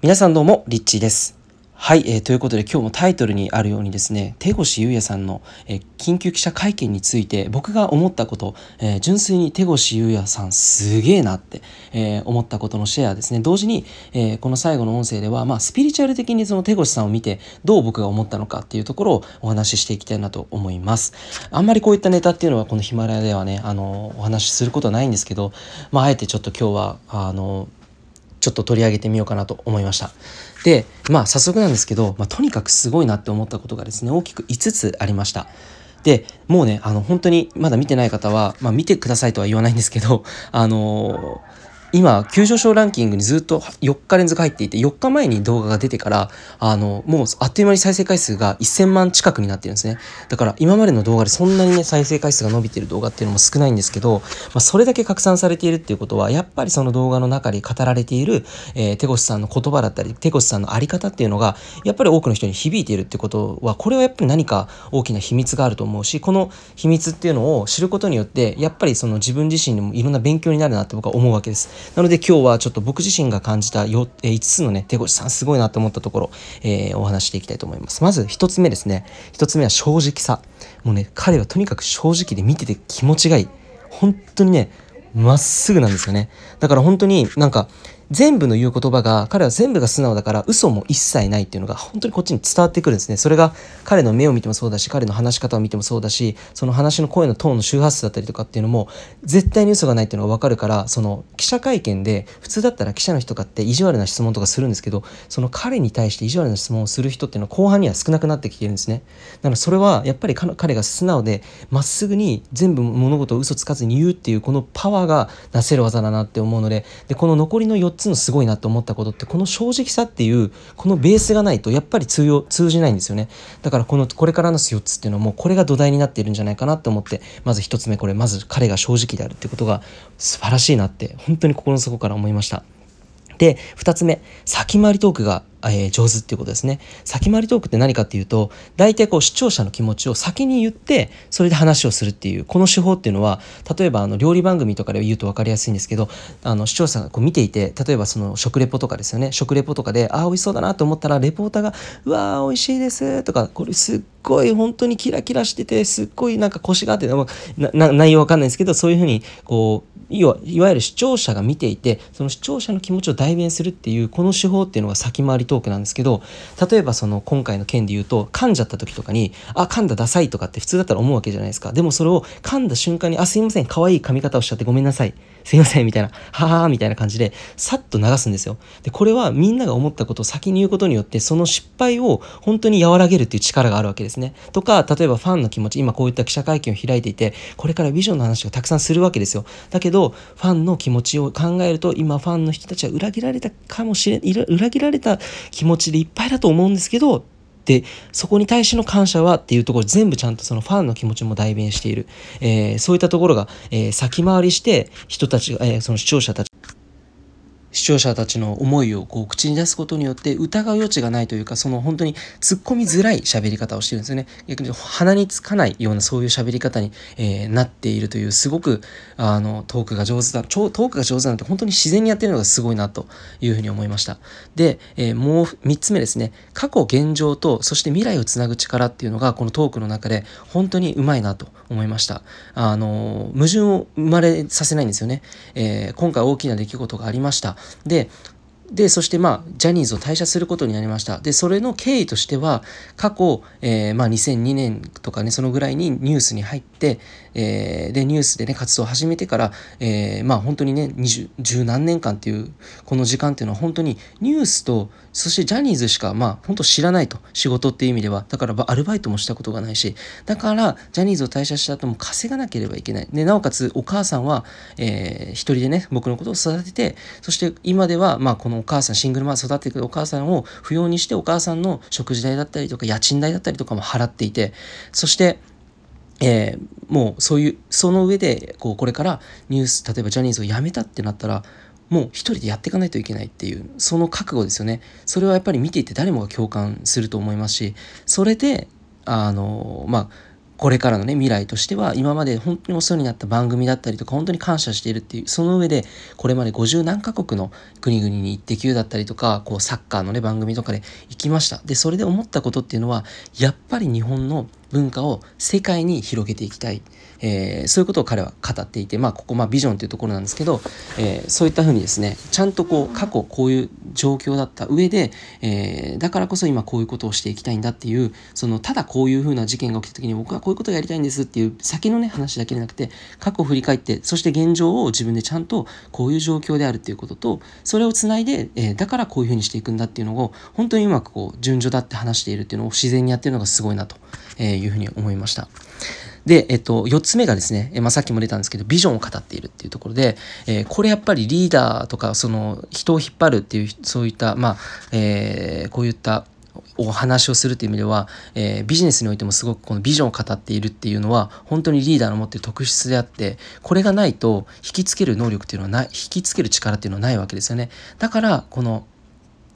皆さんどうも、リッチーです。はい、えー、ということで今日もタイトルにあるようにですね、手越優也さんの、えー、緊急記者会見について僕が思ったこと、えー、純粋に手越優也さんすげえなって、え思ったことのシェアですね。同時に、えこの最後の音声では、まあ、スピリチュアル的にその手越さんを見てどう僕が思ったのかっていうところをお話ししていきたいなと思います。あんまりこういったネタっていうのはこのヒマラヤではね、あの、お話しすることはないんですけど、まあ、あえてちょっと今日は、あの、ちょっと取り上げてみようかなと思いました。で、まあ早速なんですけど、まあ、とにかくすごいなって思ったことがですね、大きく5つありました。で、もうね、あの本当にまだ見てない方は、まあ見てくださいとは言わないんですけど、あのー今急上昇ランキングにずっと4日連続入っていて4日前に動画が出てからあのもうあっという間に再生回数が1000万近くになってるんですね。だから今までの動画でそんなにね再生回数が伸びてる動画っていうのも少ないんですけど、まあ、それだけ拡散されているっていうことはやっぱりその動画の中で語られている、えー、手越さんの言葉だったり手越さんの在り方っていうのがやっぱり多くの人に響いているってことはこれはやっぱり何か大きな秘密があると思うしこの秘密っていうのを知ることによってやっぱりその自分自身にもいろんな勉強になるなって僕は思うわけです。なので今日はちょっと僕自身が感じたよ、え5つのね、手越さんすごいなと思ったところ、えー、お話していきたいと思います。まず1つ目ですね。1つ目は正直さ。もうね、彼はとにかく正直で見てて気持ちがいい。本当にね、まっすぐなんですよね。だから本当になんか、全部の言う言葉が彼は全部が素直だから嘘も一切ないっていうのが本当にこっちに伝わってくるんですね。それが彼の目を見てもそうだし彼の話し方を見てもそうだしその話の声のトーンの周波数だったりとかっていうのも絶対に嘘がないっていうのが分かるからその記者会見で普通だったら記者の人とかって意地悪な質問とかするんですけどその彼に対して意地悪な質問をする人っていうのは後半には少なくなってきてるんですね。だからそれはやっぱり彼が素直でまっすぐに全部物事を嘘つかずに言うっていうこのパワーがなせる技だなって思うのででこの残りの4つのすごいなと思ったことってこの正直さっていうこのベースがないとやっぱり通用通じないんですよね。だからこのこれからの4つっていうのはもうこれが土台になっているんじゃないかなと思ってまず1つ目これまず彼が正直であるってことが素晴らしいなって本当に心の底から思いました。で2つ目先回りトークがえー、上手っていうことですね。先回りトークって何かっていうと、大体こう視聴者の気持ちを先に言って、それで話をするっていう、この手法っていうのは、例えばあの料理番組とかで言うと分かりやすいんですけど、あの視聴者がこう見ていて、例えばその食レポとかですよね、食レポとかで、ああ、美味しそうだなと思ったら、レポーターが、うわー、美味しいですとか、これすっごい本当にキラキラしてて、すっごいなんか腰があって、な内容わかんないですけど、そういうふうに、こう、いわいわゆる視聴者が見ていてその視聴者の気持ちを代弁するっていうこの手法っていうのが先回りトークなんですけど例えばその今回の件で言うと噛んじゃった時とかに「あ噛んだダサい」とかって普通だったら思うわけじゃないですか。でもそれを噛んだ瞬間に「あすいません可愛い噛み方をしちゃってごめんなさい」すいませんみたいな、ははみたいな感じで、さっと流すんですよ。で、これはみんなが思ったことを先に言うことによって、その失敗を本当に和らげるっていう力があるわけですね。とか、例えばファンの気持ち、今こういった記者会見を開いていて、これからビジョンの話をたくさんするわけですよ。だけど、ファンの気持ちを考えると、今ファンの人たちは裏切られたかもしれ、裏切られた気持ちでいっぱいだと思うんですけど、でそこに対しての感謝はっていうところ全部ちゃんとそのファンの気持ちも代弁している、えー、そういったところが、えー、先回りして人たちが、えー、その視聴者たち視聴者たちの思いをこう口に出すことによって疑う余地がないというかその本当に突っ込みづらい喋り方をしてるんですよね。逆に鼻につかないようなそういう喋り方に、えー、なっているというすごくあのトークが上手だトークが上手なんて本当に自然にやってるのがすごいなというふうに思いました。で、えー、もう3つ目ですね。過去現状とそして未来をつなぐ力っていうのがこのトークの中で本当にうまいなと思いました。あの矛盾を生まれさせないんですよね、えー、今回大きな出来事がありました。でで、そしてまあ、ジャニーズを退社することになりました。で、それの経緯としては、過去、えー、まあ2002年とかね、そのぐらいにニュースに入って、えー、で、ニュースでね、活動を始めてから、えー、まあ本当にね、十何年間っていう、この時間っていうのは本当にニュースと、そしてジャニーズしか、まあ本当知らないと、仕事っていう意味では。だから、アルバイトもしたことがないし、だから、ジャニーズを退社した後も稼がなければいけない。で、なおかつ、お母さんは、えー、一人でね、僕のことを育てて、そして今では、まあこのお母さん、シングルマザー育っていくお母さんを不要にしてお母さんの食事代だったりとか家賃代だったりとかも払っていて、そして、えー、もうそういう、その上で、こう、これからニュース、例えばジャニーズを辞めたってなったら、もう一人でやっていかないといけないっていう、その覚悟ですよね。それはやっぱり見ていて誰もが共感すると思いますし、それで、あの、まあ、これからのね、未来としては、今まで本当にお世話になった番組だったりとか、本当に感謝しているっていう、その上で、これまで50何カ国の国々に行ってきだったりとか、こう、サッカーのね、番組とかで行きました。で、それで思ったことっていうのは、やっぱり日本の文化を世界に広げていきたい。えー、そういうことを彼は語っていて、まあ、ここ、まあ、ビジョンというところなんですけど、えー、そういったふうにですね、ちゃんとこう、過去こういう状況だった上で、えー、だからこそ今こういうことをしていきたいんだっていう、その、ただこういうふうな事件が起きた時に僕はこういうことをやりたいんですっていう先のね、話だけでなくて、過去を振り返って、そして現状を自分でちゃんとこういう状況であるっていうことと、それをつないで、えだからこういうふうにしていくんだっていうのを、本当にうまくこう、順序だって話しているっていうのを自然にやってるのがすごいなというふうに思いました。で、えっと、4つ目がですね、まあ、さっきも出たんですけど、ビジョンを語っているっていうところで、えー、これやっぱりリーダーとか、その、人を引っ張るっていう、そういった、まあ、えー、こういったお話をするという意味では、えー、ビジネスにおいてもすごくこのビジョンを語っているっていうのは本当にリーダーの持っている特質であってこれがないと引きつける能力っていうのはない引きつける力っていうのはないわけですよね。だからこの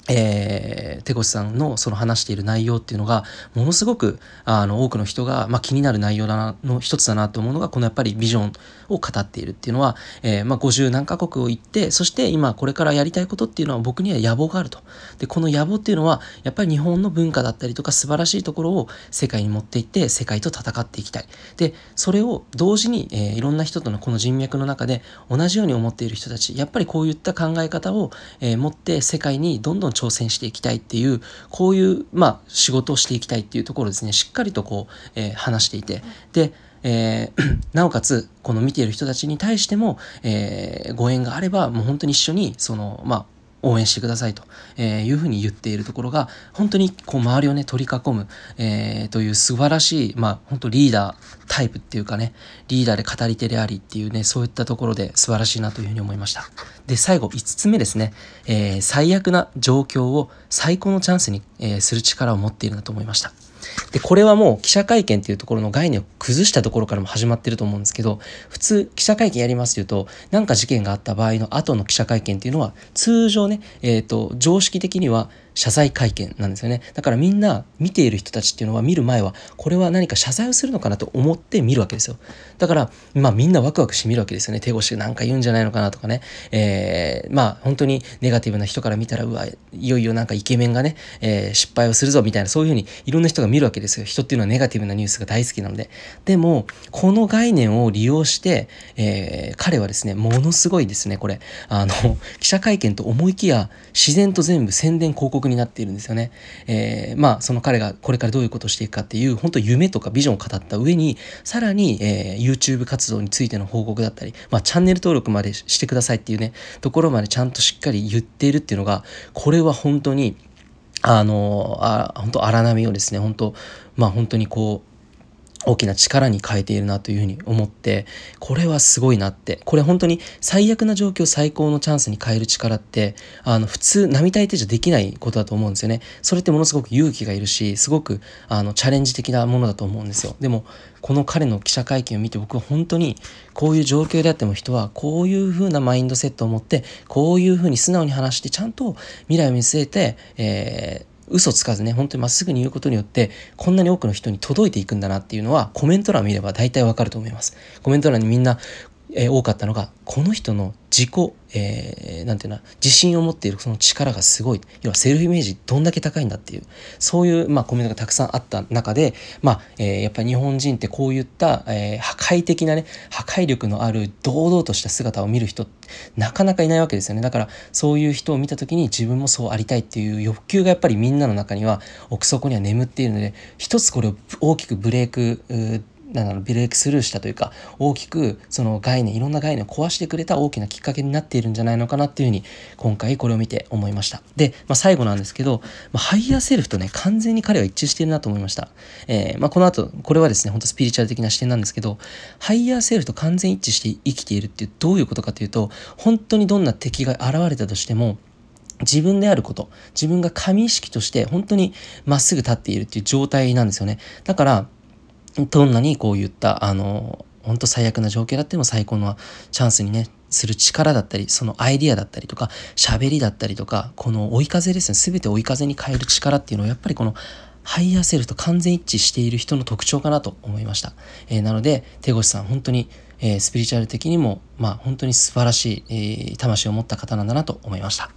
えー、手越さんのその話している内容っていうのがものすごくあの多くの人が、まあ、気になる内容だなの一つだなと思うのがこのやっぱりビジョンを語っているっていうのは、えー、まあ、50何カ国を行ってそして今これからやりたいことっていうのは僕には野望があると。でこの野望っていうのはやっぱり日本の文化だったりとか素晴らしいところを世界に持っていって世界と戦っていきたい。でそれを同時に、えー、いろんな人とのこの人脈の中で同じように思っている人たちやっぱりこういった考え方を、え持って世界にどんどん挑戦していきたいっていう、こういう、まあ、仕事をしていきたいっていうところですね、しっかりとこう、えー、話していて、で、えー、なおかつ、この見ている人たちに対しても、えー、ご縁があれば、もう本当に一緒に、その、まあ、応援してくださいと、えいうふうに言っているところが、本当にこう周りをね、取り囲む、えー、という素晴らしい、まあ本当リーダータイプっていうかね、リーダーで語り手でありっていうね、そういったところで素晴らしいなというふうに思いました。で、最後、5つ目ですね、えー、最悪な状況を最高のチャンスに、え、する力を持っているなと思いました。で、これはもう記者会見っていうところの概念を崩したところからも始まってると思うんですけど、普通記者会見やりますっていうと、なんか事件があった場合の後の記者会見っていうのは、通常ね、えっ、ー、と、常識的には謝罪会見なんですよね。だからみんな見ている人たちっていうのは見る前はこれは何か謝罪をするのかなと思って見るわけですよ。だからまあみんなワクワクして見るわけですよね。手越しなんか言うんじゃないのかなとかね。えー、まあ本当にネガティブな人から見たらうわいよいよなんかイケメンがね、えー、失敗をするぞみたいなそういうふうにいろんな人が見るわけですよ。人っていうのはネガティブなニュースが大好きなので。でもこの概念を利用して、えー、彼はですねものすごいですねこれあの 記者会見と思いきや自然と全部宣伝広告になっているんですよね。えー、まあその彼がこれからどういうことをしていくかっていう本当夢とかビジョンを語った上にさらに、えー、YouTube 活動についての報告だったり、まあ、チャンネル登録までしてくださいっていうねところまでちゃんとしっかり言っているっていうのがこれは本当にあのあ本当荒波をですね本当まあ本当にこう大きな力に変えているなというふうに思って、これはすごいなって。これ本当に最悪な状況を最高のチャンスに変える力って、あの、普通、並大抵じゃできないことだと思うんですよね。それってものすごく勇気がいるし、すごく、あの、チャレンジ的なものだと思うんですよ。でも、この彼の記者会見を見て僕は本当に、こういう状況であっても人は、こういうふうなマインドセットを持って、こういうふうに素直に話して、ちゃんと未来を見据えて、えー嘘つかずね、本当にまっすぐに言うことによって、こんなに多くの人に届いていくんだなっていうのは、コメント欄見れば大体わかると思います。コメント欄にみんな、えー、多かったのが、この人の自己、えー、なんていうの自信を持っているその力がすごい。要はセルフイメージどんだけ高いんだっていう、そういう、まあ、コメントがたくさんあった中で、まあ、えー、やっぱり日本人ってこういった、えー、破壊的なね、破壊力のある堂々とした姿を見る人、なかなかいないわけですよね。だから、そういう人を見た時に自分もそうありたいっていう欲求がやっぱりみんなの中には奥底には眠っているので、一つこれを大きくブレイクなんだろうブレイクスルーしたというか大きくその概念いろんな概念を壊してくれた大きなきっかけになっているんじゃないのかなっていうふうに今回これを見て思いましたで、まあ、最後なんですけど、まあ、ハイヤーセルフとね完全に彼は一致しているなと思いました、えー、まあ、この後これはですねほんとスピリチュアル的な視点なんですけどハイヤーセルフと完全一致して生きているっていうどういうことかというと本当にどんな敵が現れたとしても自分であること、自分が神意識として本当にまっすぐ立っているっていう状態なんですよね。だから、どんなにこういった、あの、本当最悪な状況だっても最高のチャンスにね、する力だったり、そのアイディアだったりとか、喋りだったりとか、この追い風ですね、全て追い風に変える力っていうのはやっぱりこのハイヤーセルフと完全一致している人の特徴かなと思いました。えー、なので、手越さん、本当に、えー、スピリチュアル的にも、まあ、本当に素晴らしい、えー、魂を持った方なんだなと思いました。